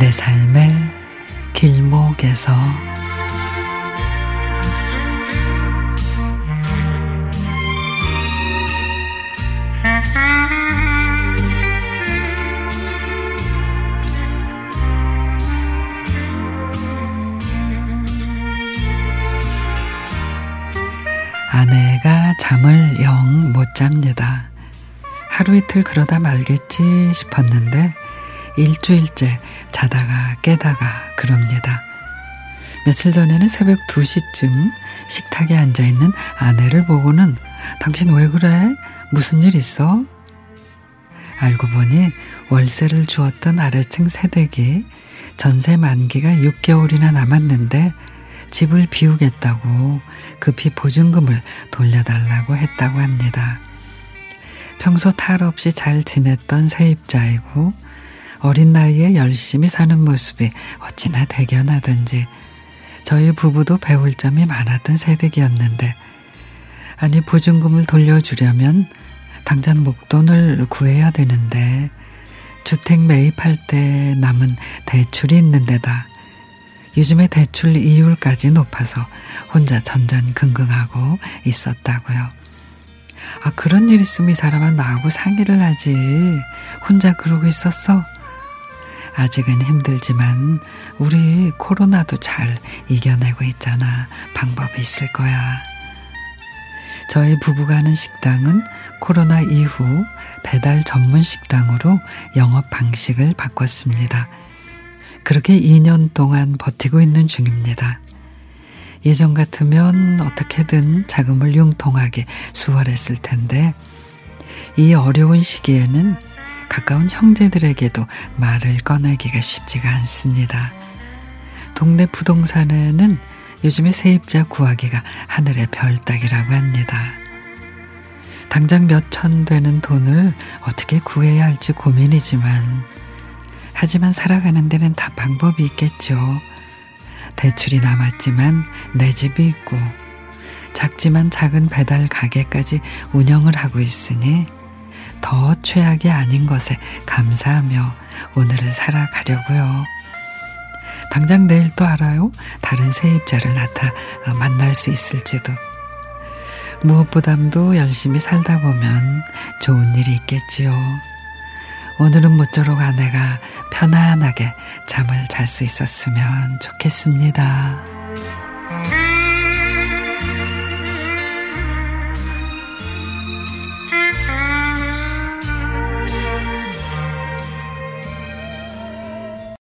내 삶의 길목에서 아내가 잠을 영 못 잡니다. 하루 이틀 그러다 말겠지 싶었는데 일주일째 자다가 깨다가 그럽니다. 며칠 전에는 새벽 2시쯤 식탁에 앉아 있는 아내를 보고는 당신 왜 그래? 무슨 일 있어? 알고 보니 월세를 주었던 아래층 세대기 전세 만기가 6개월이나 남았는데 집을 비우겠다고 급히 보증금을 돌려달라고 했다고 합니다. 평소 탈 없이 잘 지냈던 세입자이고 어린 나이에 열심히 사는 모습이 어찌나 대견하던지 저희 부부도 배울 점이 많았던 세대기였는데 아니 보증금을 돌려주려면 당장 목돈을 구해야 되는데 주택 매입할 때 남은 대출이 있는데다 요즘에 대출 이율까지 높아서 혼자 전전긍긍하고 있었다고요. 아, 그런 일 있으면 이 사람은 나하고 상의를 하지. 혼자 그러고 있었어? 아직은 힘들지만 우리 코로나도 잘 이겨내고 있잖아. 방법이 있을 거야. 저희 부부가 하는 식당은 코로나 이후 배달 전문 식당으로 영업 방식을 바꿨습니다. 그렇게 2년 동안 버티고 있는 중입니다. 예전 같으면 어떻게든 자금을 융통하게 수월했을 텐데 이 어려운 시기에는 가까운 형제들에게도 말을 꺼내기가 쉽지가 않습니다. 동네 부동산에는 요즘에 세입자 구하기가 하늘의 별 따기라고 합니다. 당장 몇 천 되는 돈을 어떻게 구해야 할지 고민이지만 하지만 살아가는 데는 다 방법이 있겠죠. 대출이 남았지만 내 집이 있고 작지만 작은 배달 가게까지 운영을 하고 있으니 더 최악이 아닌 것에 감사하며 오늘을 살아가려고요. 당장 내일 또 알아요? 다른 세입자를 나타 만날 수 있을지도. 무엇보담도 열심히 살다 보면 좋은 일이 있겠지요. 오늘은 모쪼록 아내가 편안하게 잠을 잘 수 있었으면 좋겠습니다.